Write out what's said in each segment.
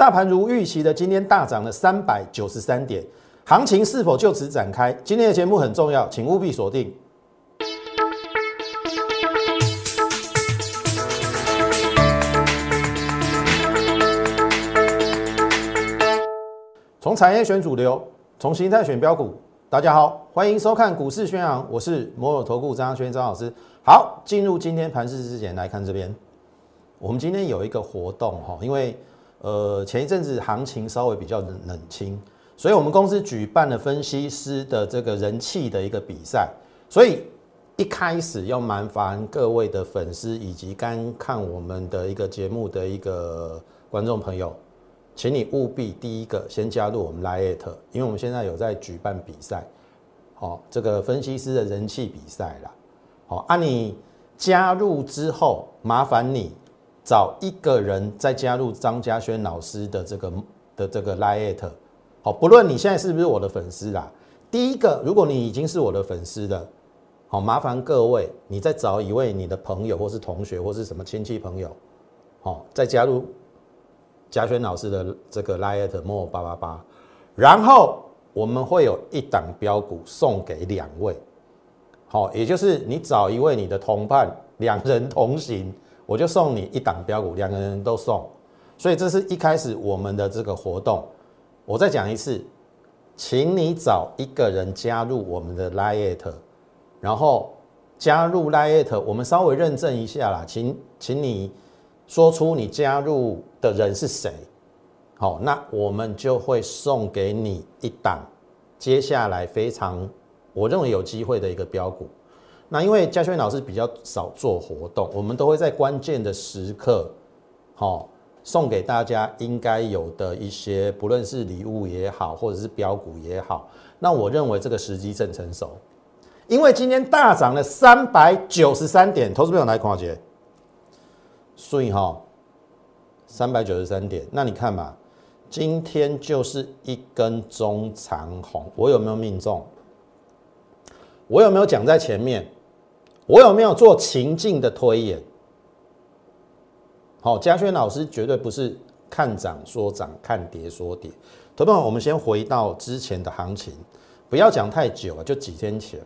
大盘如预期的今天大涨了三百九十三点，行情是否就此展开？今天的节目很重要，请务必锁定。从产业选主流，从形态选标股。大家好，欢迎收看股市宣扬，我是摩尔投顾张轩张老师。好，进入今天盘市之前，来看这边，我们今天有一个活动哈，因为。呃，前一阵子行情稍微比较冷冷清，所以我们公司举办了分析师的这个人气的一个比赛。所以一开始要麻烦各位的粉丝以及刚看我们的一个节目的一个观众朋友，请你务必第一个先加入我们 Lite，因为我们现在有在举办比赛，好，这个分析师的人气比赛啦。好，啊，你加入之后，麻烦你。找一个人再加入张嘉轩老师的这个的这个 Lite，好，不论你现在是不是我的粉丝啦。第一个，如果你已经是我的粉丝的，好，麻烦各位，你再找一位你的朋友或是同学或是什么亲戚朋友，好，再加入嘉轩老师的这个 Lite more 八八八，然后我们会有一档标股送给两位，好，也就是你找一位你的同伴，两人同行。我就送你一档标股，两个人都送，所以这是一开始我们的这个活动。我再讲一次，请你找一个人加入我们的 Lite，然后加入 Lite，我们稍微认证一下啦，请请你说出你加入的人是谁，好，那我们就会送给你一档接下来非常我认为有机会的一个标股。那因为嘉轩老师比较少做活动，我们都会在关键的时刻，好送给大家应该有的一些，不论是礼物也好，或者是标股也好。那我认为这个时机正成熟，因为今天大涨了三百九十三点，投资朋友来看姐，所以哈，三百九十三点，那你看嘛，今天就是一根中长红，我有没有命中？我有没有讲在前面？我有没有做情境的推演？好，嘉轩老师绝对不是看涨说涨，看跌说跌。同学们，我们先回到之前的行情，不要讲太久了，就几天前，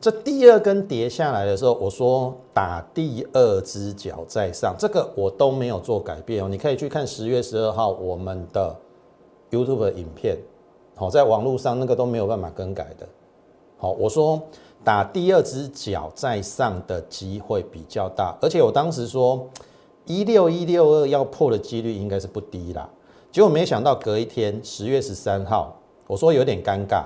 这第二根跌下来的时候，我说打第二只脚在上，这个我都没有做改变哦。你可以去看十月十二号我们的 YouTube 影片，好，在网络上那个都没有办法更改的。好，我说。打第二只脚在上的机会比较大，而且我当时说一六一六二要破的几率应该是不低啦。结果没想到隔一天十月十三号，我说有点尴尬。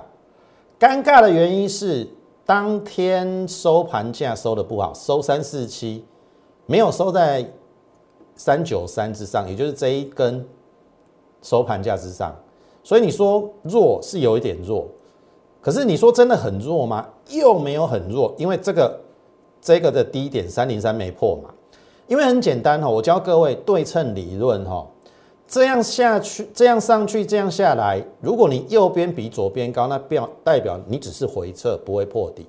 尴尬的原因是当天收盘价收的不好，收三四七，没有收在三九三之上，也就是这一根收盘价之上。所以你说弱是有一点弱。可是你说真的很弱吗？又没有很弱，因为这个这个的低点三零三没破嘛。因为很简单哈，我教各位对称理论哈，这样下去，这样上去，这样下来，如果你右边比左边高，那表代表你只是回撤，不会破底。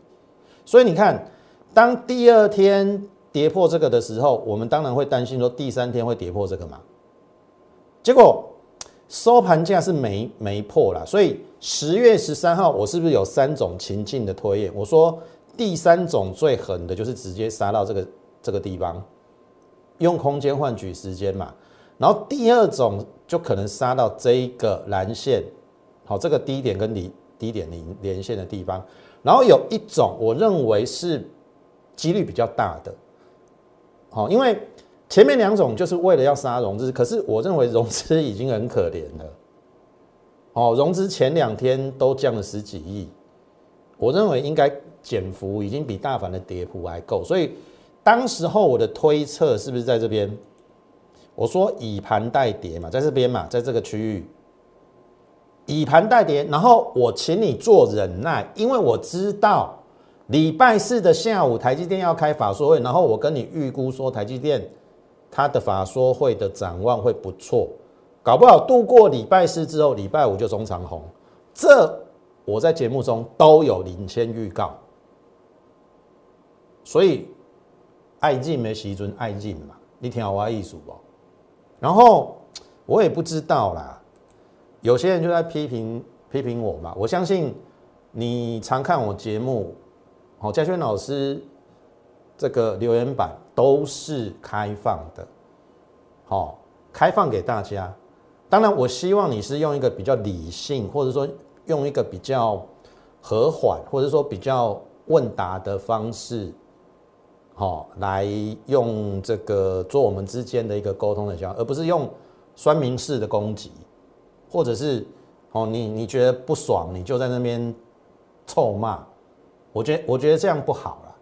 所以你看，当第二天跌破这个的时候，我们当然会担心说第三天会跌破这个嘛。结果。收盘价是没没破了，所以十月十三号我是不是有三种情境的推演？我说第三种最狠的就是直接杀到这个这个地方，用空间换取时间嘛。然后第二种就可能杀到这一个蓝线，好，这个低点跟离低点连连线的地方。然后有一种我认为是几率比较大的，好，因为。前面两种就是为了要杀融资，可是我认为融资已经很可怜了。哦，融资前两天都降了十几亿，我认为应该减幅已经比大盘的跌幅还够，所以当时候我的推测是不是在这边？我说以盘代跌嘛，在这边嘛，在这个区域以盘代跌，然后我请你做忍耐，因为我知道礼拜四的下午台积电要开法说会，然后我跟你预估说台积电。他的法说会的展望会不错，搞不好度过礼拜四之后，礼拜五就中长红。这我在节目中都有领先预告，所以爱进没时尊爱进嘛，你听我意思不？然后我也不知道啦。有些人就在批评批评我嘛。我相信你常看我节目，好，嘉轩老师这个留言板都是开放的，好，开放给大家。当然，我希望你是用一个比较理性，或者说用一个比较和缓，或者说比较问答的方式。好，来用这个做我们之间的一个沟通的交而不是用酸民式的攻击，或者是哦，你你觉得不爽，你就在那边臭骂，我觉得我觉得这样不好了。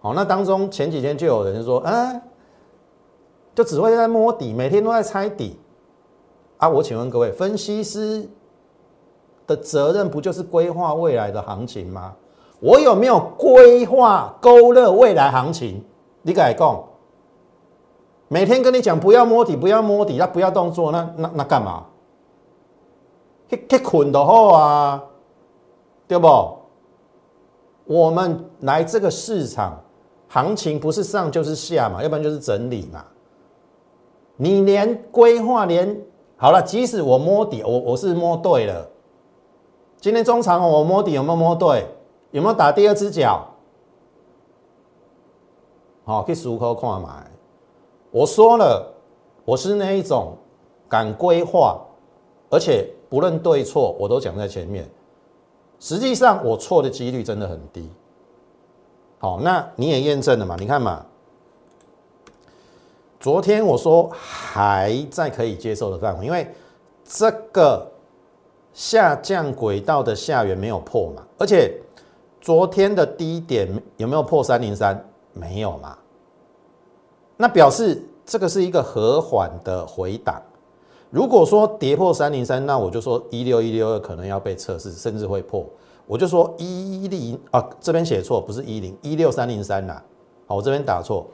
好，那当中前几天就有人说，啊，就只会在摸底，每天都在猜底啊。我请问各位，分析师的责任不就是规划未来的行情吗？我有没有规划勾勒未来行情？你敢讲？每天跟你讲不要摸底，不要摸底，那不要动作，那那那干嘛？去去捆的好啊，对不？我们来这个市场，行情不是上就是下嘛，要不然就是整理嘛。你连规划连好了，即使我摸底，我我是摸对了。今天中长我摸底有没有摸对？有没有打第二只脚？好，去数口看买。我说了，我是那一种敢规划，而且不论对错，我都讲在前面。实际上，我错的几率真的很低。好，那你也验证了嘛？你看嘛，昨天我说还在可以接受的范围，因为这个下降轨道的下缘没有破嘛，而且。昨天的低点有没有破三零三？没有嘛？那表示这个是一个和缓的回档。如果说跌破三零三，那我就说一六一六二可能要被测试，甚至会破。我就说一零啊，这边写错，不是一零一六三零三呐。好，我这边打错，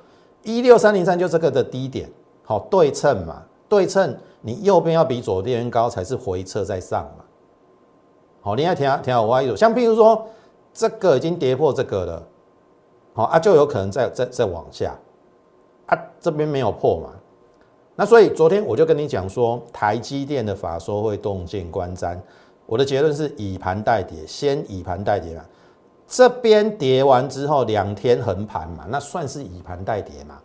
一六三零三就这个的低点。好，对称嘛，对称，你右边要比左边高才是回撤在上嘛。好，你还听听好我一像譬如说。这个已经跌破这个了，好啊，就有可能再再再往下，啊，这边没有破嘛，那所以昨天我就跟你讲说，台积电的法说会动见观瞻，我的结论是以盘代跌，先以盘代跌嘛，这边跌完之后两天横盘嘛，那算是以盘代跌嘛，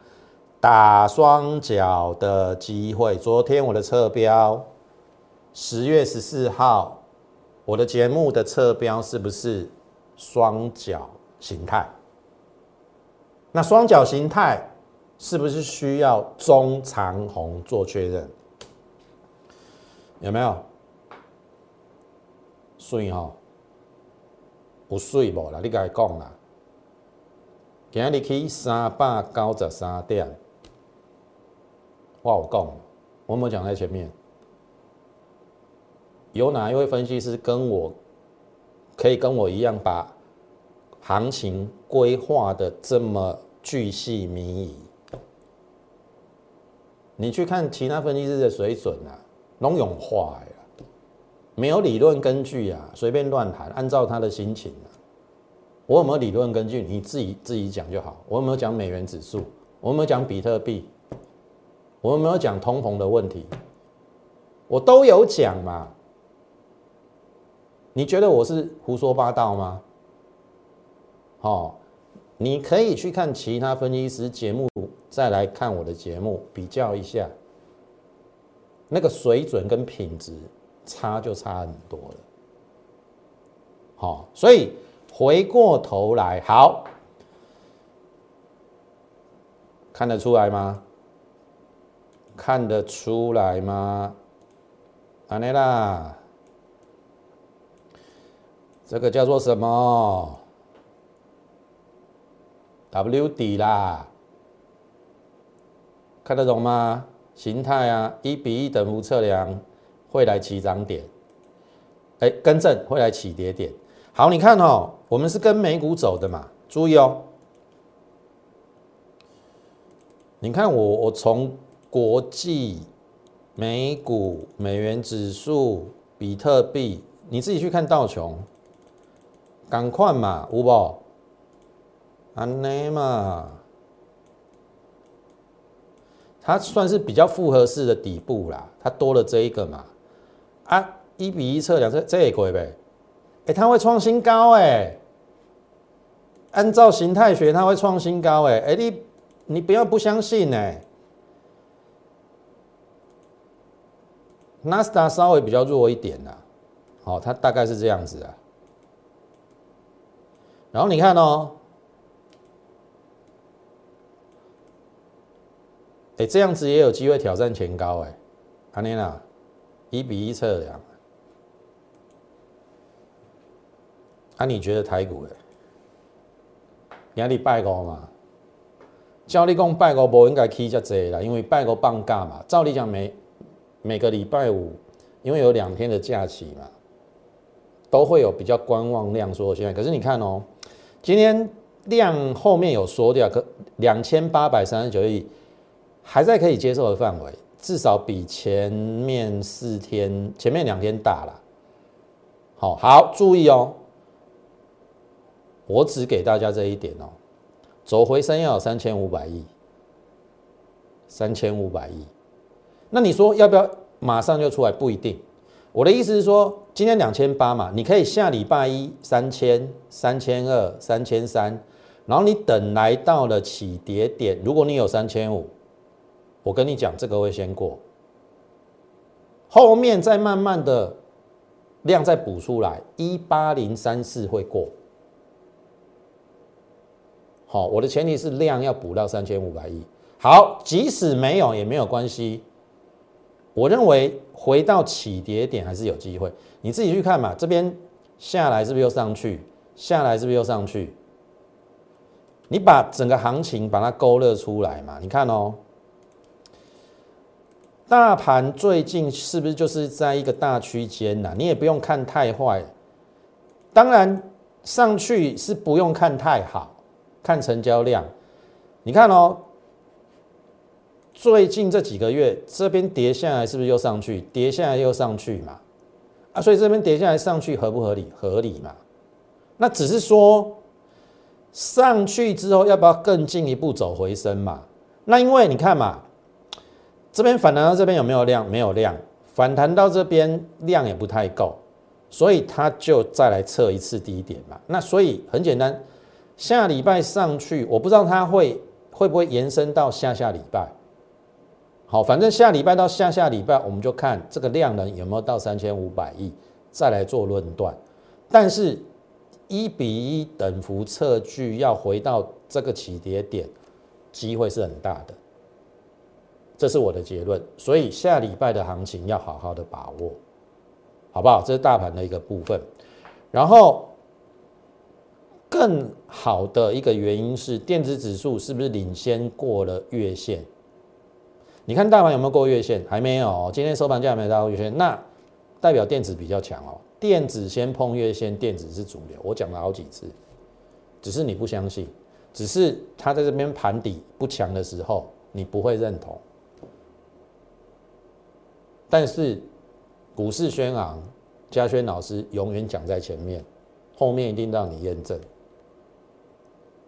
打双脚的机会。昨天我的测标，十月十四号，我的节目的测标是不是？双脚形态，那双脚形态是不是需要中长红做确认？有没有？水哈，有水无啦？你该讲啦。今日去三百九十三点，我有讲，我没讲在前面。有哪一位分析师跟我？可以跟我一样把行情规划的这么巨细靡遗，你去看其他分析师的水准啊，拢永化呀，没有理论根据啊，随便乱谈，按照他的心情啊。我有没有理论根据？你自己自己讲就好。我有没有讲美元指数？我有没有讲比特币？我有没有讲通膨的问题？我都有讲嘛。你觉得我是胡说八道吗？好，你可以去看其他分析师节目，再来看我的节目，比较一下，那个水准跟品质差就差很多了。好，所以回过头来，好，看得出来吗？看得出来吗？安内啦。这个叫做什么？W 底啦，看得懂吗？形态啊，一比一等幅测量会来起涨点，哎，更正会来起跌点。好，你看哦，我们是跟美股走的嘛，注意哦。你看我，我从国际美股、美元指数、比特币，你自己去看道琼。赶快嘛，有无？安尼嘛，它算是比较复合式的底部啦，它多了这一个嘛，啊，一比一测量这这也可以呗，哎，它会创新高哎，按照形态学它会创新高哎，哎你你不要不相信哎，纳斯达稍微比较弱一点啦，好，它大概是这样子啊，然后你看哦。哎，这样子也有机会挑战前高哎，阿妮娜，一比一测量，啊，你觉得台股哎，压力拜高嘛？照理讲拜高不应该起这济啦，因为拜高放假嘛。照理讲每每个礼拜五，因为有两天的假期嘛，都会有比较观望量缩现在。可是你看哦，今天量后面有缩掉，可两千八百三十九亿。还在可以接受的范围，至少比前面四天、前面两天大了。好好注意哦，我只给大家这一点哦。走回升要三千五百亿，三千五百亿。那你说要不要马上就出来？不一定。我的意思是说，今天两千八嘛，你可以下礼拜一三千、三千二、三千三，然后你等来到了起跌点，如果你有三千五。我跟你讲，这个会先过，后面再慢慢的量再补出来，一八零三四会过。好，我的前提是量要补到三千五百亿。好，即使没有也没有关系。我认为回到起跌点还是有机会，你自己去看嘛。这边下来是不是又上去？下来是不是又上去？你把整个行情把它勾勒出来嘛？你看哦。大盘最近是不是就是在一个大区间呢？你也不用看太坏，当然上去是不用看太好，看成交量。你看哦，最近这几个月这边跌下来是不是又上去？跌下来又上去嘛？啊，所以这边跌下来上去合不合理？合理嘛？那只是说上去之后要不要更进一步走回升嘛？那因为你看嘛。这边反弹到这边有没有量？没有量，反弹到这边量也不太够，所以它就再来测一次低点嘛。那所以很简单，下礼拜上去，我不知道它会会不会延伸到下下礼拜。好，反正下礼拜到下下礼拜，我们就看这个量能有没有到三千五百亿，再来做论断。但是一比一等幅测距要回到这个起跌点，机会是很大的。这是我的结论，所以下礼拜的行情要好好的把握，好不好？这是大盘的一个部分。然后更好的一个原因是，电子指数是不是领先过了月线？你看大盘有没有过月线？还没有，今天收盘价没到月线，那代表电子比较强哦。电子先碰月线，电子是主流。我讲了好几次，只是你不相信，只是它在这边盘底不强的时候，你不会认同。但是股市轩昂，嘉轩老师永远讲在前面，后面一定让你验证。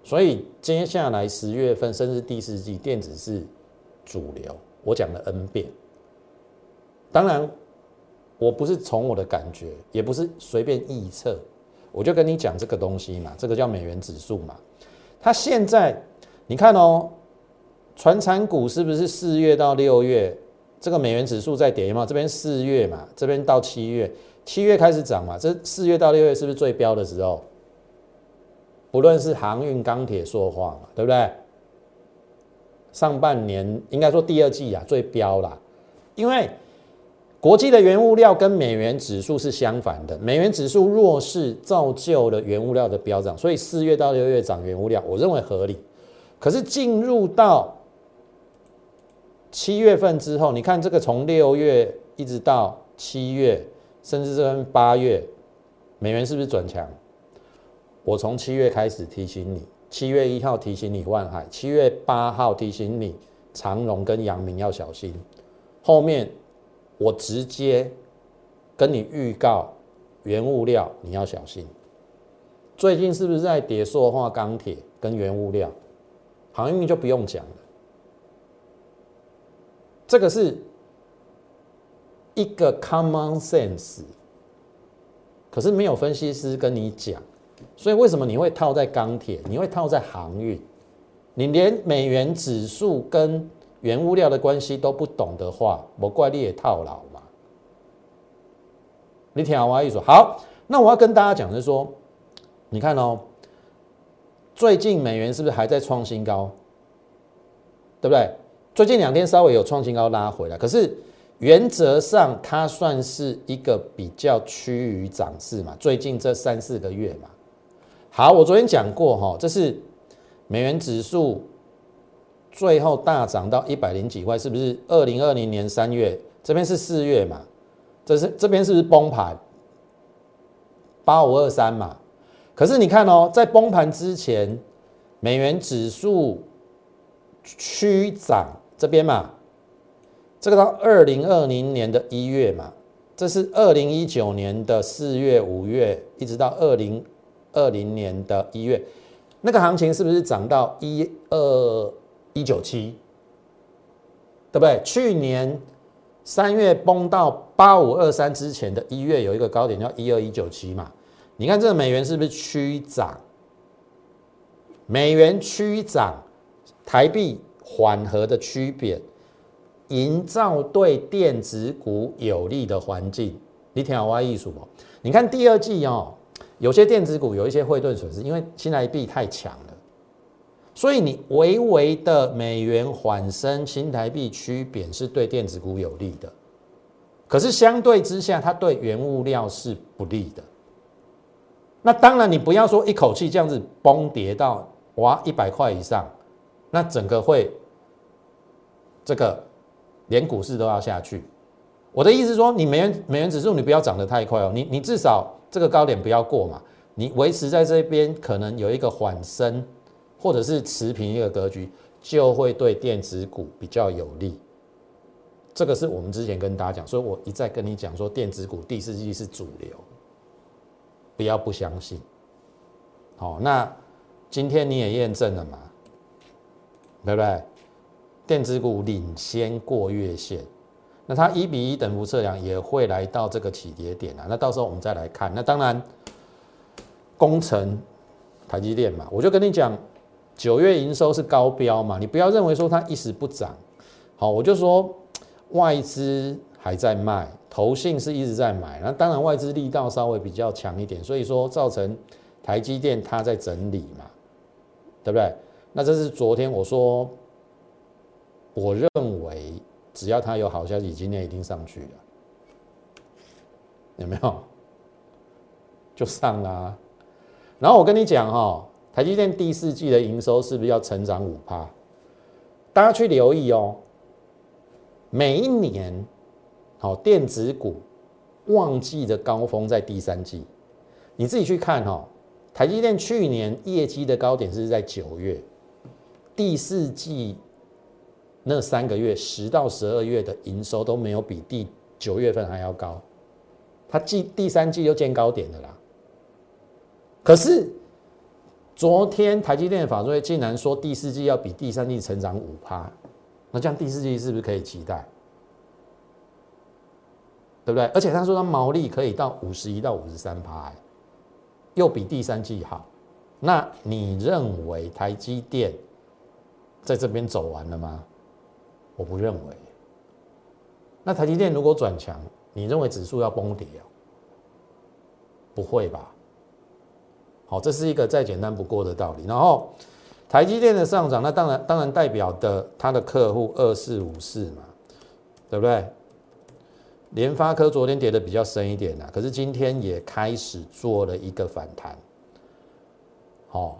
所以接下来十月份甚至第四季，电子是主流。我讲了 N 遍。当然，我不是从我的感觉，也不是随便臆测，我就跟你讲这个东西嘛，这个叫美元指数嘛。它现在你看哦，传产股是不是四月到六月？这个美元指数在跌嘛？这边四月嘛，这边到七月，七月开始涨嘛。这四月到六月是不是最标的时候？不论是航运、钢铁、说话嘛，对不对？上半年应该说第二季啊最标啦，因为国际的原物料跟美元指数是相反的，美元指数弱势造就了原物料的飙涨，所以四月到六月涨原物料，我认为合理。可是进入到七月份之后，你看这个从六月一直到七月，甚至这边八月，美元是不是转强？我从七月开始提醒你，七月一号提醒你万海，七月八号提醒你长荣跟阳明要小心。后面我直接跟你预告原物料你要小心。最近是不是在跌塑化、钢铁跟原物料？航运就不用讲了。这个是一个 common sense，可是没有分析师跟你讲，所以为什么你会套在钢铁，你会套在航运，你连美元指数跟原物料的关系都不懂的话，我怪你也套牢嘛。你听我意思好，那我要跟大家讲的是说，你看哦，最近美元是不是还在创新高？对不对？最近两天稍微有创新高拉回来，可是原则上它算是一个比较趋于涨势嘛。最近这三四个月嘛，好，我昨天讲过哈，这是美元指数最后大涨到一百零几块，是不是？二零二零年三月，这边是四月嘛，这是这边是不是崩盘？八五二三嘛。可是你看哦，在崩盘之前，美元指数趋涨。这边嘛，这个到二零二零年的一月嘛，这是二零一九年的四月、五月，一直到二零二零年的一月，那个行情是不是涨到一二一九七？对不对？去年三月崩到八五二三之前的一月有一个高点叫一二一九七嘛？你看这个美元是不是趋涨？美元趋涨，台币。缓和的区别，营造对电子股有利的环境。你听好我意思不？你看第二季哦，有些电子股有一些汇兑损失，因为新台币太强了，所以你微微的美元缓升，新台币趋贬是对电子股有利的。可是相对之下，它对原物料是不利的。那当然，你不要说一口气这样子崩跌到哇一百块以上，那整个会。这个连股市都要下去，我的意思是说，你美元美元指数你不要涨得太快哦，你你至少这个高点不要过嘛，你维持在这边可能有一个缓升或者是持平一个格局，就会对电子股比较有利。这个是我们之前跟大家讲，所以我一再跟你讲说，电子股第四季是主流，不要不相信。好，那今天你也验证了嘛，对不对？电子股领先过月线，那它一比一等幅测量也会来到这个起跌点啊。那到时候我们再来看。那当然，工程台积电嘛，我就跟你讲，九月营收是高标嘛，你不要认为说它一时不涨。好，我就说外资还在卖，投信是一直在买。那当然外资力道稍微比较强一点，所以说造成台积电它在整理嘛，对不对？那这是昨天我说。我认为，只要他有好消息，今天一定上去了，有没有？就上啦。然后我跟你讲哈，台积电第四季的营收是不是要成长五趴？大家去留意哦。每一年，好电子股旺季的高峰在第三季，你自己去看哈。台积电去年业绩的高点是在九月，第四季。那三个月，十到十二月的营收都没有比第九月份还要高，它季第三季就见高点的啦。可是昨天台积电的法说竟然说第四季要比第三季成长五趴，那这样第四季是不是可以期待？对不对？而且他说他毛利可以到五十一到五十三趴，又比第三季好。那你认为台积电在这边走完了吗？我不认为。那台积电如果转强，你认为指数要崩跌啊？不会吧？好，这是一个再简单不过的道理。然后台积电的上涨，那当然当然代表的它的客户二四五四嘛，对不对？联发科昨天跌的比较深一点呐，可是今天也开始做了一个反弹。好，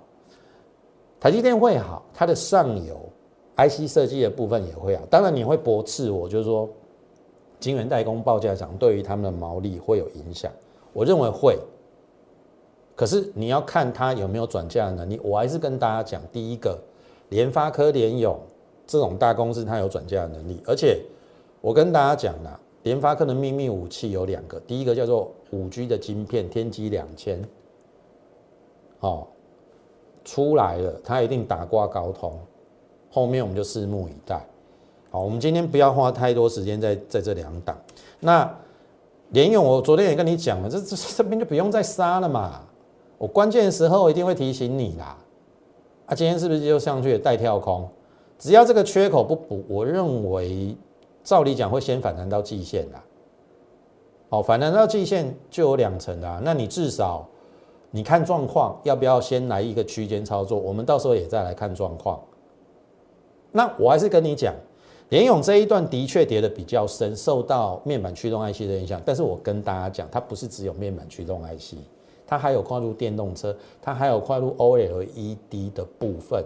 台积电会好，它的上游。IC 设计的部分也会啊，当然你会驳斥我，就是说，晶圆代工报价涨对于他们的毛利会有影响，我认为会，可是你要看它有没有转嫁的能力。我还是跟大家讲，第一个，联发科、联咏这种大公司它有转嫁的能力，而且我跟大家讲了，联发科的秘密武器有两个，第一个叫做五 G 的晶片，天玑两千，哦，出来了，它一定打挂高通。后面我们就拭目以待。好，我们今天不要花太多时间在在这两档。那连勇，我昨天也跟你讲了，这这这边就不用再杀了嘛。我关键时候一定会提醒你啦。啊，今天是不是就上去带跳空？只要这个缺口不补，我认为照理讲会先反弹到季线啦。好，反弹到季线就有两层啦。那你至少你看状况，要不要先来一个区间操作？我们到时候也再来看状况。那我还是跟你讲。联勇这一段的确跌的比较深，受到面板驱动 IC 的影响。但是我跟大家讲，它不是只有面板驱动 IC，它还有跨入电动车，它还有跨入 OLED 的部分，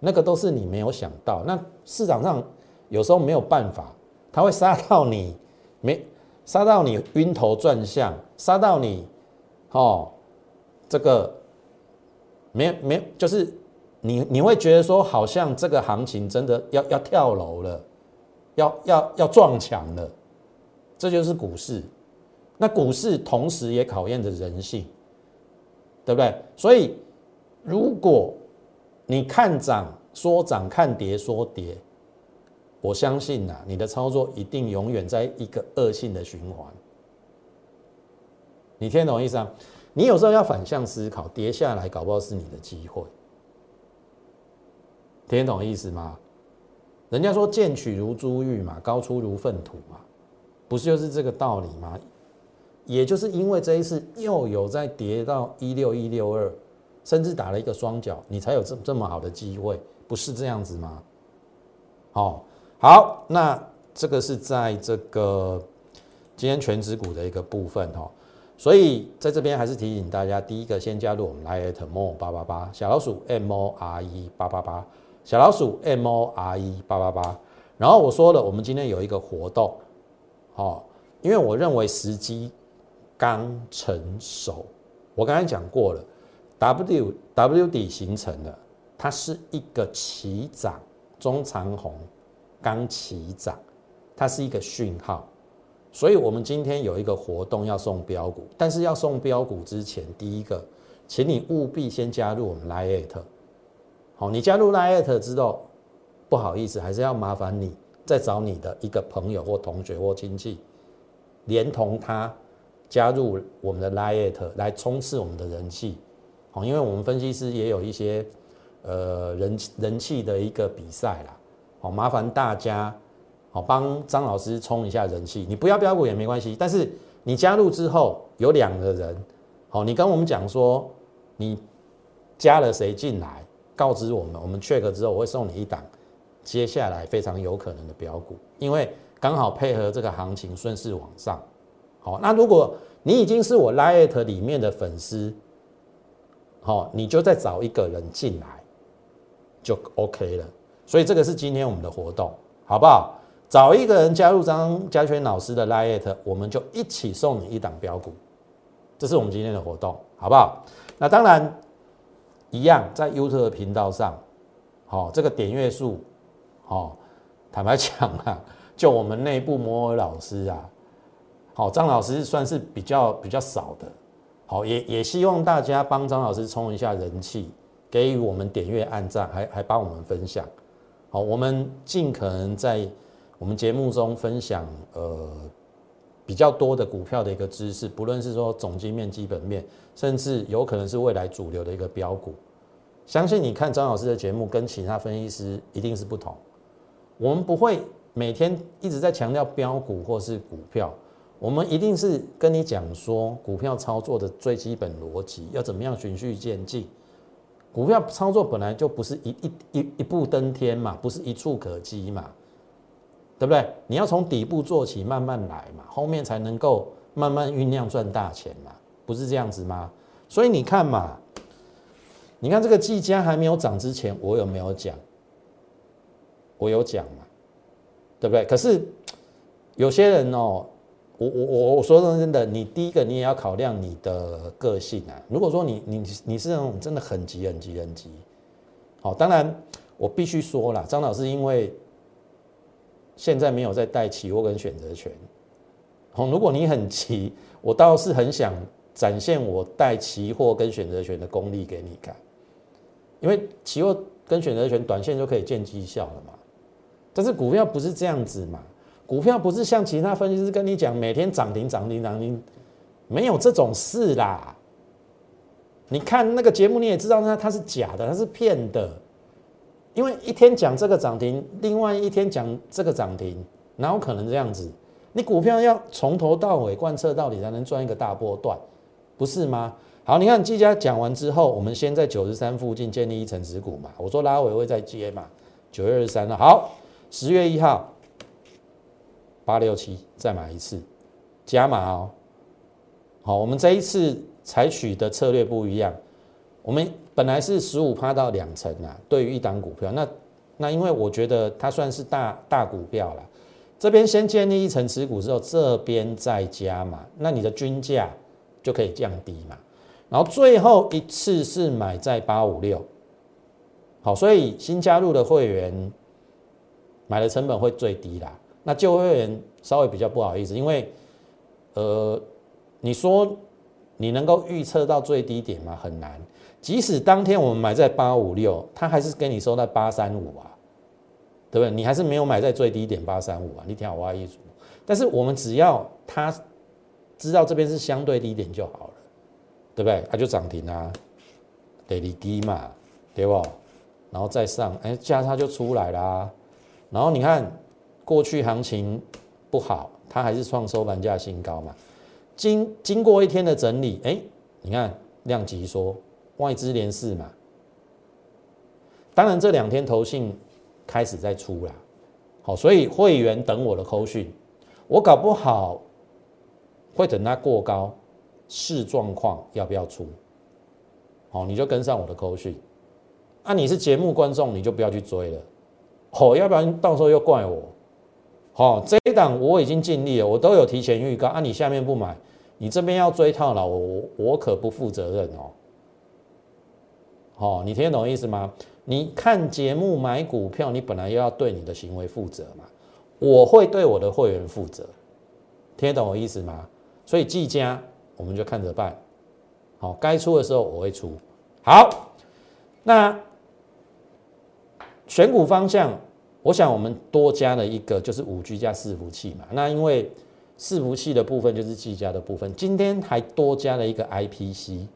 那个都是你没有想到。那市场上有时候没有办法，它会杀到你没杀到你晕头转向，杀到你哦，这个没没就是。你你会觉得说，好像这个行情真的要要跳楼了，要要要撞墙了，这就是股市。那股市同时也考验着人性，对不对？所以，如果你看涨说涨，看跌说跌，我相信呐，你的操作一定永远在一个恶性的循环。你听懂意思啊？你有时候要反向思考，跌下来搞不好是你的机会。听懂意思吗？人家说贱取如珠玉嘛，高出如粪土嘛，不是就是这个道理吗？也就是因为这一次又有在跌到一六一六二，甚至打了一个双脚，你才有这这么好的机会，不是这样子吗？好，好，那这个是在这个今天全指股的一个部分哦，所以在这边还是提醒大家，第一个先加入我们 Lite More 八八八小老鼠 M O R E 八八八。小老鼠 M O R E 八八八，然后我说了，我们今天有一个活动，哦，因为我认为时机刚成熟。我刚才讲过了，W W 底形成了，它是一个起涨，中长红刚起涨，它是一个讯号，所以我们今天有一个活动要送标股，但是要送标股之前，第一个，请你务必先加入我们 Lite。好，你加入 Lite 之后，不好意思，还是要麻烦你再找你的一个朋友或同学或亲戚，连同他加入我们的 Lite 来冲刺我们的人气。好，因为我们分析师也有一些呃人人气的一个比赛啦。好，麻烦大家好帮张老师冲一下人气。你不要标股也没关系，但是你加入之后有两个人，好，你跟我们讲说你加了谁进来。告知我们，我们 check 之后，我会送你一档接下来非常有可能的标股，因为刚好配合这个行情顺势往上。好，那如果你已经是我 Lite 里面的粉丝，好，你就再找一个人进来就 OK 了。所以这个是今天我们的活动，好不好？找一个人加入张嘉轩老师的 Lite，我们就一起送你一档标股，这是我们今天的活动，好不好？那当然。一样在 YouTube 频道上，好，这个点阅数，好，坦白讲啊，就我们内部摩尔老师啊，好，张老师算是比较比较少的，好，也也希望大家帮张老师冲一下人气，给予我们点阅、按赞，还还帮我们分享，好，我们尽可能在我们节目中分享，呃。比较多的股票的一个知识，不论是说总经面、基本面，甚至有可能是未来主流的一个标股，相信你看张老师的节目跟其他分析师一定是不同。我们不会每天一直在强调标股或是股票，我们一定是跟你讲说股票操作的最基本逻辑要怎么样循序渐进。股票操作本来就不是一一一一步登天嘛，不是一触可及嘛。对不对？你要从底部做起，慢慢来嘛，后面才能够慢慢酝酿赚大钱嘛，不是这样子吗？所以你看嘛，你看这个季佳还没有涨之前，我有没有讲？我有讲嘛，对不对？可是有些人哦，我我我我说真的，你第一个你也要考量你的个性啊。如果说你你你是那种真的很急很急很急，好，当然我必须说了，张老师因为。现在没有在带期货跟选择权，哦，如果你很急，我倒是很想展现我带期货跟选择权的功力给你看，因为期货跟选择权短线就可以见绩效了嘛，但是股票不是这样子嘛？股票不是像其他分析师跟你讲每天涨停涨停涨停，没有这种事啦。你看那个节目你也知道，那它是假的，它是骗的。因为一天讲这个涨停，另外一天讲这个涨停，哪有可能这样子？你股票要从头到尾贯彻到底，才能赚一个大波段，不是吗？好，你看季家讲完之后，我们先在九十三附近建立一层持股嘛。我说拉尾会再接嘛，九月二十三了。好，十月一号八六七再买一次，加码哦。好，我们这一次采取的策略不一样，我们。本来是十五趴到两成啊，对于一档股票，那那因为我觉得它算是大大股票了，这边先建立一层持股之后，这边再加嘛，那你的均价就可以降低嘛，然后最后一次是买在八五六，好，所以新加入的会员买的成本会最低啦，那旧会员稍微比较不好意思，因为呃，你说你能够预测到最低点吗？很难。即使当天我们买在八五六，他还是给你收在八三五啊，对不对？你还是没有买在最低点八三五啊，你听好我意思。但是我们只要他知道这边是相对低点就好了，对不对？它就涨停啊，得离低嘛，对不？然后再上，哎，价差就出来啦。然后你看过去行情不好，它还是创收盘价新高嘛。经经过一天的整理，哎，你看量级说。外资连四嘛，当然这两天投信开始在出了，好，所以会员等我的扣讯，我搞不好会等它过高视状况要不要出，好，你就跟上我的扣讯，啊，你是节目观众你就不要去追了，好，要不然到时候又怪我，好，这一档我已经尽力了，我都有提前预告，啊，你下面不买，你这边要追套了，我我可不负责任哦。哦，你听得懂意思吗？你看节目买股票，你本来又要对你的行为负责嘛。我会对我的会员负责，听得懂我意思吗？所以季家我们就看着办。好，该出的时候我会出。好，那选股方向，我想我们多加了一个，就是五 G 加伺服器嘛。那因为伺服器的部分就是技嘉的部分，今天还多加了一个 IPC。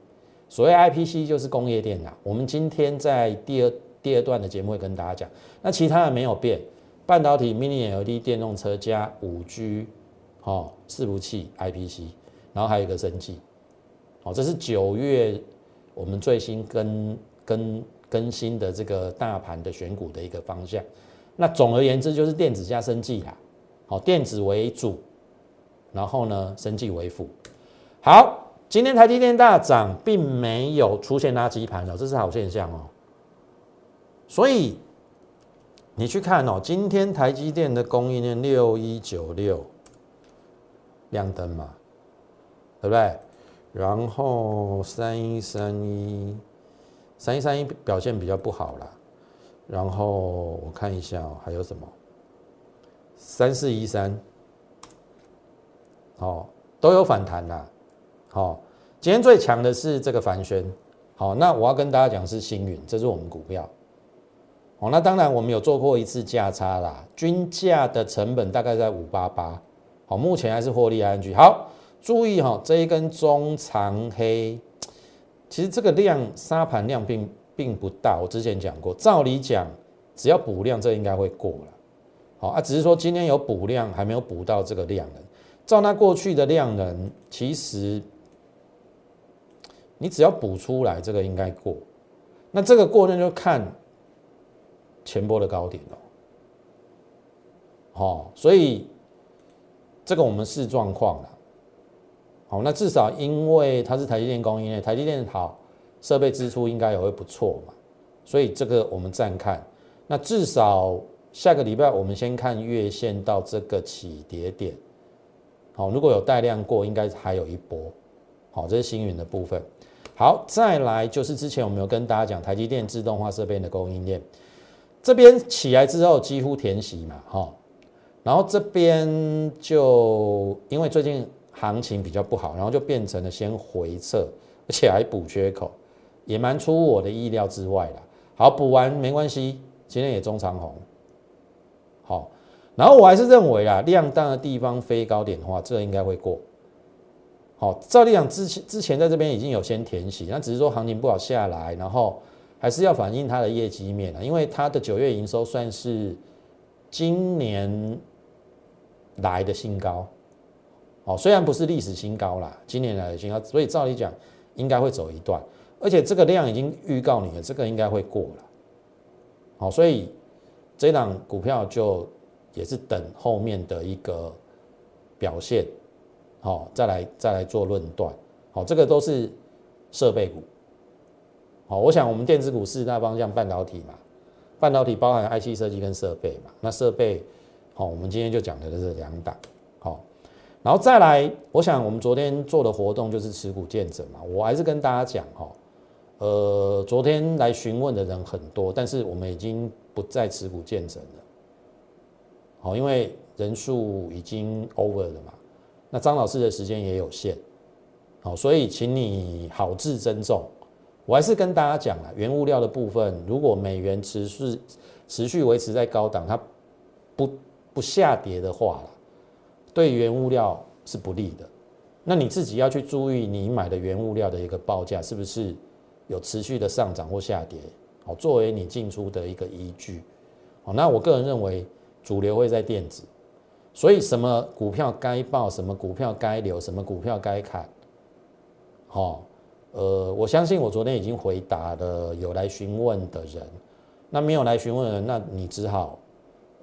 所谓 IPC 就是工业电脑，我们今天在第二第二段的节目会跟大家讲。那其他的没有变，半导体、Mini LED、电动车加五 G，哦，伺服器 IPC，然后还有一个生技，好，这是九月我们最新更更更新的这个大盘的选股的一个方向。那总而言之就是电子加生技啦，好，电子为主，然后呢，生技为辅，好。今天台积电大涨，并没有出现垃圾盘哦，这是好现象哦。所以你去看哦，今天台积电的供应链六一九六亮灯嘛，对不对？然后三一三一三一三一表现比较不好啦。然后我看一下哦，还有什么三四一三，哦，都有反弹啦。好，今天最强的是这个凡轩。好，那我要跟大家讲是星云，这是我们股票。好，那当然我们有做过一次价差啦，均价的成本大概在五八八。好，目前还是获利安居。好，注意哈，这一根中长黑，其实这个量沙盘量并并不大。我之前讲过，照理讲只要补量，这应该会过了。好啊，只是说今天有补量，还没有补到这个量能。照那过去的量能，其实。你只要补出来，这个应该过。那这个过程就看前波的高点了。好，所以这个我们视状况了。好，那至少因为它是台积电供应链，台积电好，设备支出应该也会不错嘛。所以这个我们暂看。那至少下个礼拜我们先看月线到这个起跌点。好，如果有带量过，应该还有一波。好，这是星云的部分。好，再来就是之前我们有跟大家讲台积电自动化设备的供应链，这边起来之后几乎填息嘛，哈，然后这边就因为最近行情比较不好，然后就变成了先回撤，而且还补缺口，也蛮出乎我的意料之外的。好，补完没关系，今天也中长红，好，然后我还是认为啊，量大的地方飞高点的话，这应该会过。好，照理讲之前之前在这边已经有先填息，那只是说行情不好下来，然后还是要反映它的业绩面啊，因为它的九月营收算是今年来的新高。哦，虽然不是历史新高啦，今年来的新高，所以照理讲应该会走一段，而且这个量已经预告你了，这个应该会过了。好，所以这档股票就也是等后面的一个表现，好，再来再来做论断。好，这个都是设备股。好，我想我们电子股四大方向，半导体嘛，半导体包含 IC 设计跟设备嘛，那设备，好，我们今天就讲的是两档。好。然后再来，我想我们昨天做的活动就是持股见证嘛，我还是跟大家讲哈，呃，昨天来询问的人很多，但是我们已经不再持股见证了，好，因为人数已经 over 了嘛，那张老师的时间也有限，好，所以请你好自珍重，我还是跟大家讲了，原物料的部分，如果美元持续持续维持在高档，它不不下跌的话对原物料是不利的，那你自己要去注意你买的原物料的一个报价是不是有持续的上涨或下跌，好，作为你进出的一个依据。好，那我个人认为主流会在电子，所以什么股票该报，什么股票该留，什么股票该砍。好，呃，我相信我昨天已经回答了有来询问的人，那没有来询问的人，那你只好，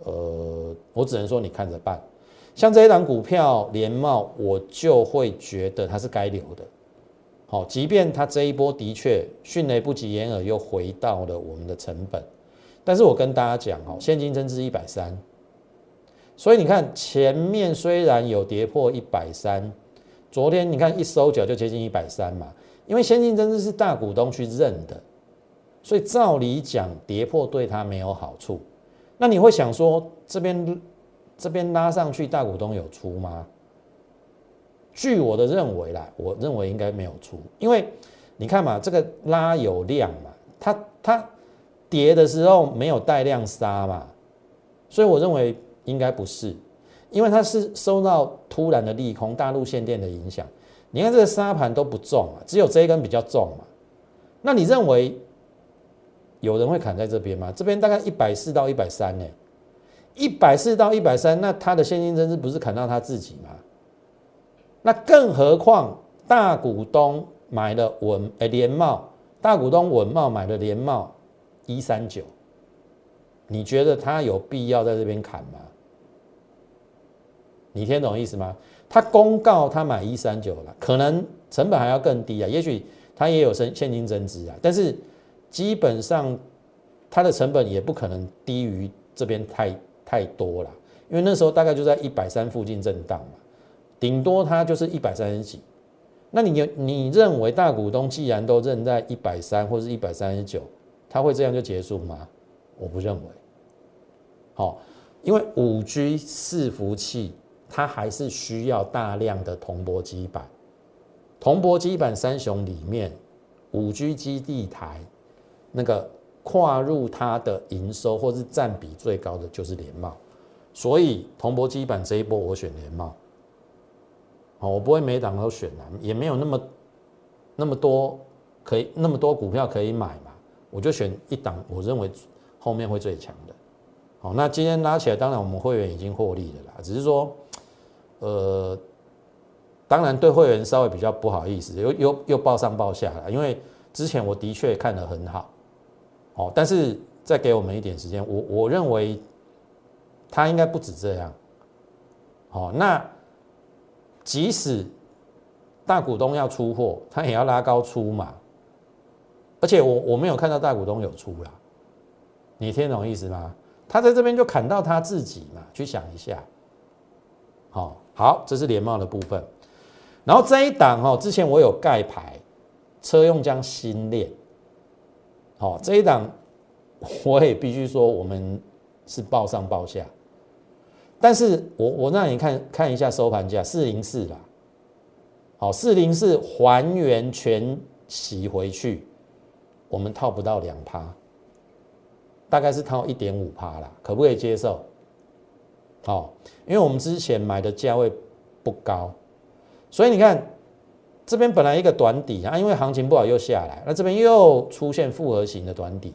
呃，我只能说你看着办。像这一档股票联茂，我就会觉得它是该留的。好，即便它这一波的确迅雷不及掩耳，又回到了我们的成本，但是我跟大家讲哦，现金增资一百三，所以你看前面虽然有跌破一百三，昨天你看一收脚就接近一百三嘛，因为先进增资是大股东去认的，所以照理讲跌破对他没有好处。那你会想说这边？这边拉上去，大股东有出吗？据我的认为啦，我认为应该没有出，因为你看嘛，这个拉有量嘛，它它跌的时候没有带量杀嘛，所以我认为应该不是，因为它是受到突然的利空、大陆限电的影响。你看这个沙盘都不重啊，只有这一根比较重嘛。那你认为有人会砍在这边吗？这边大概一百四到一百三呢。一百四到一百三，那他的现金增值不是砍到他自己吗？那更何况大股东买了稳诶联茂，大股东稳茂买了联茂一三九，你觉得他有必要在这边砍吗？你听懂意思吗？他公告他买一三九了，可能成本还要更低啊，也许他也有现现金增值啊，但是基本上他的成本也不可能低于这边太。太多了，因为那时候大概就在一百三附近震荡嘛，顶多它就是一百三十几。那你你认为大股东既然都认在一百三或者一百三十九，他会这样就结束吗？我不认为。好，因为五 G 伺服器它还是需要大量的铜箔基板，铜箔基板三雄里面，五 G 基地台那个。跨入它的营收或是占比最高的就是联茂，所以铜箔基板这一波我选联茂，好，我不会每档都选啊，也没有那么那么多可以那么多股票可以买嘛，我就选一档，我认为后面会最强的。好，那今天拉起来，当然我们会员已经获利了啦，只是说，呃，当然对会员稍微比较不好意思，又又又报上报下了，因为之前我的确看得很好。哦，但是再给我们一点时间，我我认为他应该不止这样。好，那即使大股东要出货，他也要拉高出嘛。而且我我没有看到大股东有出啦，你听懂意思吗？他在这边就砍到他自己嘛，去想一下。好，好，这是联茂的部分。然后这一档哈，之前我有盖牌，车用将新链。好，这一档我也必须说，我们是报上报下，但是我我让你看看一下收盘价四零四啦，好四零四还原全洗回去，我们套不到两趴，大概是套一点五趴啦，可不可以接受？好，因为我们之前买的价位不高，所以你看这边本来一个短底啊，因为行情不好又下来，那这边又出现复合型的短底，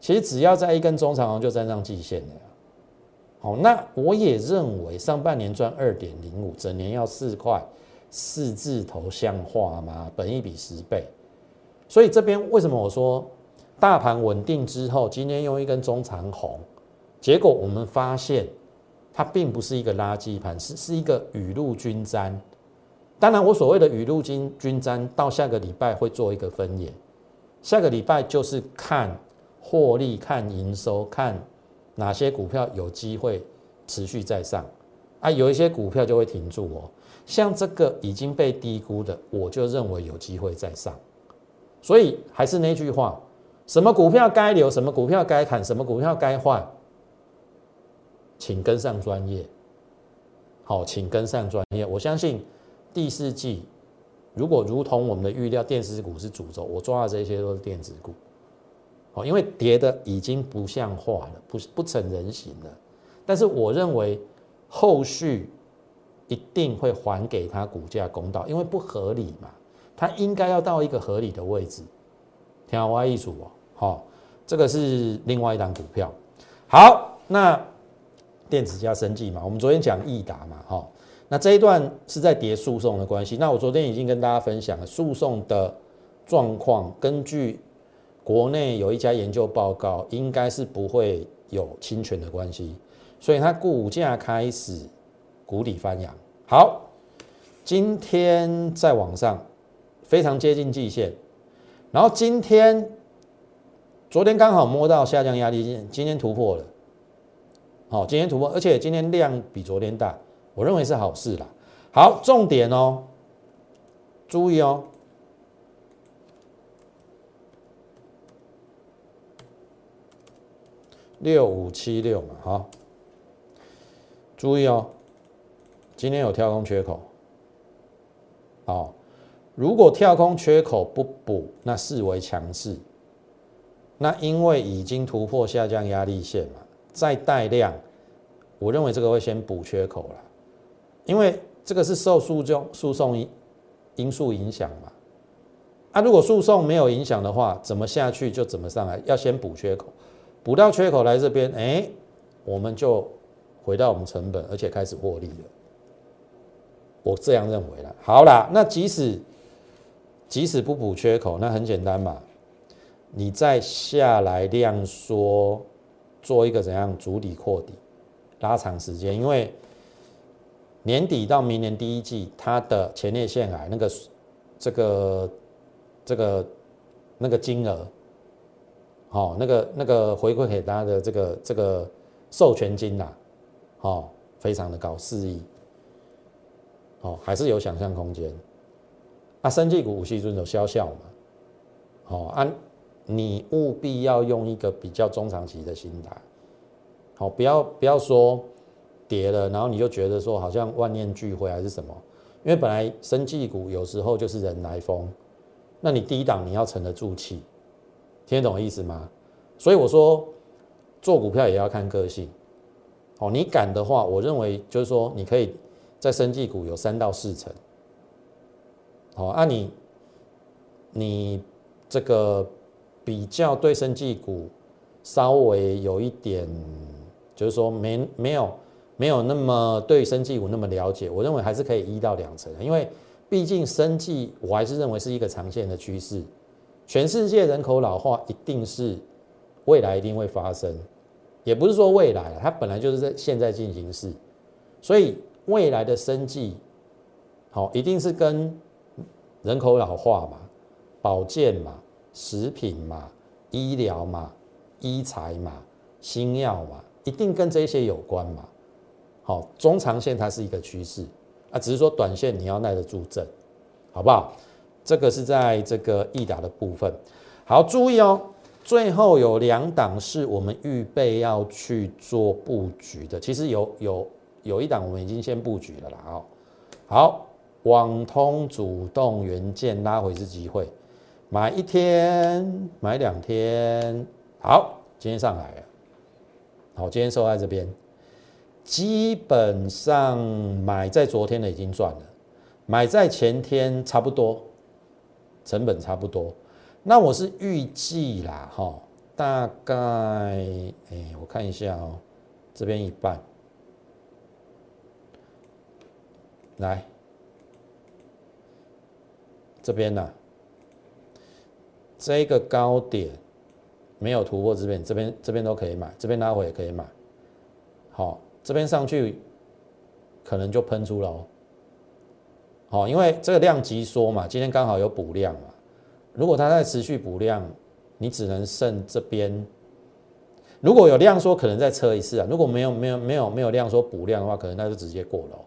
其实只要在一根中长红就站上季线了。好，那我也认为上半年赚二点零五，整年要四块，四字头像话吗？本一比十倍，所以这边为什么我说大盘稳定之后，今天用一根中长红，结果我们发现它并不是一个垃圾盘，是是一个雨露均沾。当然，我所谓的雨露均均沾，到下个礼拜会做一个分野。下个礼拜就是看获利、看营收、看。哪些股票有机会持续在上啊？有一些股票就会停住哦。像这个已经被低估的，我就认为有机会再上。所以还是那句话：什么股票该留，什么股票该砍，什么股票该换，请跟上专业。好，请跟上专业。我相信第四季如果如同我们的预料，电子股是主轴，我抓的这些都是电子股。哦，因为跌的已经不像话了，不不成人形了。但是我认为后续一定会还给他股价公道，因为不合理嘛，它应该要到一个合理的位置。天华艺术哦，好，这个是另外一档股票。好，那电子加生技嘛，我们昨天讲易达嘛，哈，那这一段是在叠诉讼的关系。那我昨天已经跟大家分享了诉讼的状况，根据。国内有一家研究报告，应该是不会有侵权的关系，所以它股价开始谷底翻扬。好，今天在往上非常接近季线，然后今天昨天刚好摸到下降压力线，今天突破了。好，今天突破，而且今天量比昨天大，我认为是好事啦。好，重点哦，注意哦。六五七六嘛，好，注意哦，今天有跳空缺口，好，如果跳空缺口不补，那视为强势。那因为已经突破下降压力线嘛，再带量，我认为这个会先补缺口了，因为这个是受诉讼诉讼因素影响嘛。啊，如果诉讼没有影响的话，怎么下去就怎么上来，要先补缺口。补到缺口来这边，哎，我们就回到我们成本，而且开始获利了。我这样认为了。好啦，那即使即使不补缺口，那很简单嘛，你再下来量缩，做一个怎样主底扩底，拉长时间，因为年底到明年第一季，它的前列腺癌那个这个这个那个金额。好，那个那个回馈给大家的这个这个授权金呐，哦，非常的高，四亿，哦，还是有想象空间。啊，生技股五系尊有消效嘛？好，啊，你务必要用一个比较中长期的心态，好，不要不要说跌了，然后你就觉得说好像万念俱灰还是什么？因为本来生技股有时候就是人来疯，那你低档你要沉得住气。听得懂意思吗？所以我说做股票也要看个性。哦，你敢的话，我认为就是说你可以在生技股有三到四成。好，按你你这个比较对生技股稍微有一点，就是说没没有没有那么对生技股那么了解，我认为还是可以一到两成，因为毕竟生技我还是认为是一个长线的趋势。全世界人口老化一定是未来一定会发生，也不是说未来它本来就是在现在进行式，所以未来的生计好一定是跟人口老化嘛、保健嘛、食品嘛、医疗嘛、医材嘛、新药嘛，一定跟这些有关嘛。好，中长线它是一个趋势啊，只是说短线你要耐得住震，好不好？这个是在这个易达的部分，好注意哦。最后有两档是我们预备要去做布局的，其实有有有一档我们已经先布局了啦。哦，好，网通主动元件拉回是机会，买一天买两天，好，今天上来了，好，今天收在这边。基本上买在昨天的已经赚了，买在前天差不多，成本差不多。那我是预计啦，哈，大概，哎，我看一下哦，这边一半，来，这边呢，这个高点没有突破这边，这边这边都可以买，这边拉回也可以买，好，这边上去可能就喷出了哦，好，因为这个量急缩嘛，今天刚好有补量嘛。如果它在持续补量，你只能剩这边。如果有量说可能再测一次啊，如果没有没有没有没有量说补量的话，可能那就直接过了。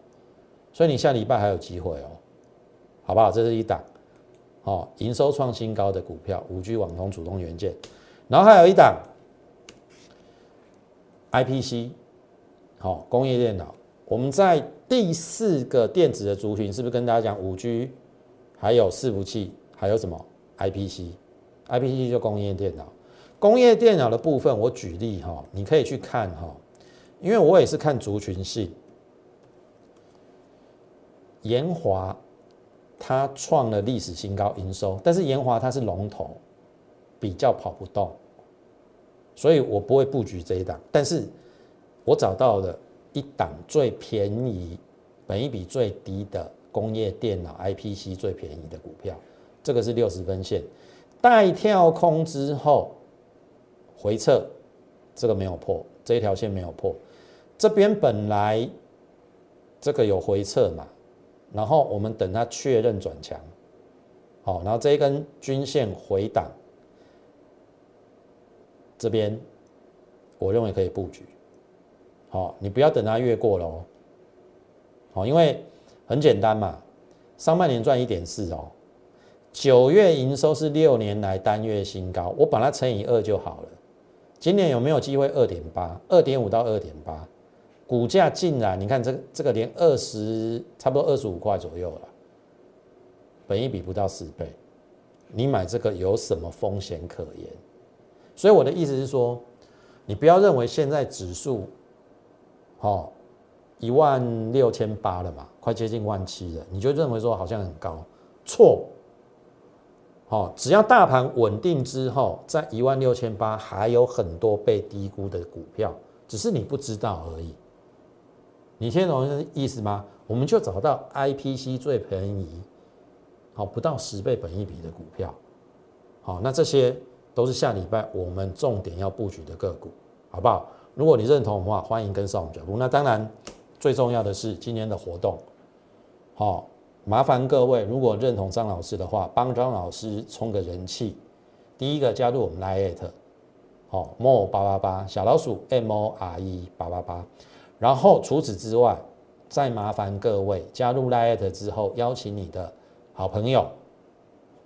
所以你下礼拜还有机会哦，好不好？这是一档，好，营收创新高的股票，五 G 网通主动元件，然后还有一档 IPC，好，工业电脑。我们在第四个电子的族群，是不是跟大家讲五 G，还有伺服器，还有什么？IPC，IPC 就工业电脑，工业电脑的部分，我举例哈，你可以去看哈，因为我也是看族群性。延华它创了历史新高营收，但是延华它是龙头，比较跑不动，所以我不会布局这一档。但是我找到了一档最便宜、本一比最低的工业电脑 IPC 最便宜的股票。这个是六十分线，带跳空之后回撤，这个没有破，这一条线没有破。这边本来这个有回撤嘛，然后我们等它确认转强，好，然后这一根均线回档，这边我认为可以布局。好，你不要等它越过喽。好，因为很简单嘛，上半年赚一点四哦。九月营收是六年来单月新高，我把它乘以二就好了。今年有没有机会二点八、二点五到二点八？股价竟然，你看这这个连二十，差不多二十五块左右了，本一比不到四倍，你买这个有什么风险可言？所以我的意思是说，你不要认为现在指数，哦，一万六千八了嘛，快接近万七了，你就认为说好像很高，错。好，只要大盘稳定之后，在一万六千八还有很多被低估的股票，只是你不知道而已。你听懂意思吗？我们就找到 IPC 最便宜，好不到十倍本一比的股票。好，那这些都是下礼拜我们重点要布局的个股，好不好？如果你认同的话，欢迎跟上我们脚步。那当然，最重要的是今天的活动，好。麻烦各位，如果认同张老师的话，帮张老师充个人气。第一个加入我们 Lite，好，More 八八八小老鼠 M O R E 八八八。然后除此之外，再麻烦各位加入 Lite 之后，邀请你的好朋友、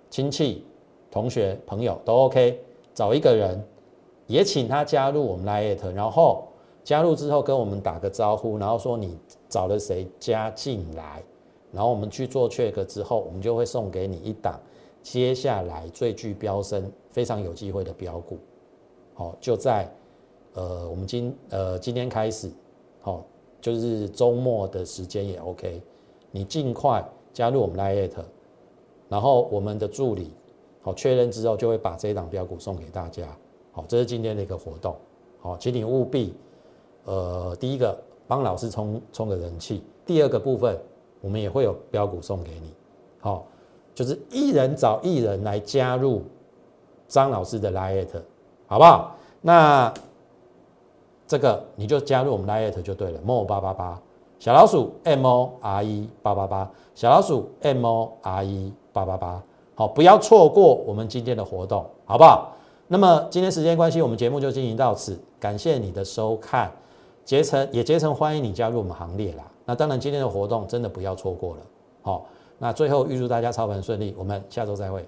亲戚、同学、朋友都 OK，找一个人也请他加入我们 Lite，然后加入之后跟我们打个招呼，然后说你找了谁加进来。然后我们去做 check 之后，我们就会送给你一档接下来最具飙升、非常有机会的标股。好，就在呃，我们今呃今天开始，好，就是周末的时间也 OK。你尽快加入我们 Lite，然后我们的助理好确认之后，就会把这一档标股送给大家。好，这是今天的一个活动。好，请你务必呃，第一个帮老师充充个人气，第二个部分。我们也会有标股送给你，好，就是一人找一人来加入张老师的 Lite，好不好？那这个你就加入我们 Lite 就对了，Mo 八八八小老鼠 M O R E 八八八小老鼠 M O R E 八八八，好，不要错过我们今天的活动，好不好？那么今天时间关系，我们节目就进行到此，感谢你的收看，竭诚也竭诚欢迎你加入我们行列啦。那当然，今天的活动真的不要错过了。好，那最后预祝大家操盘顺利，我们下周再会。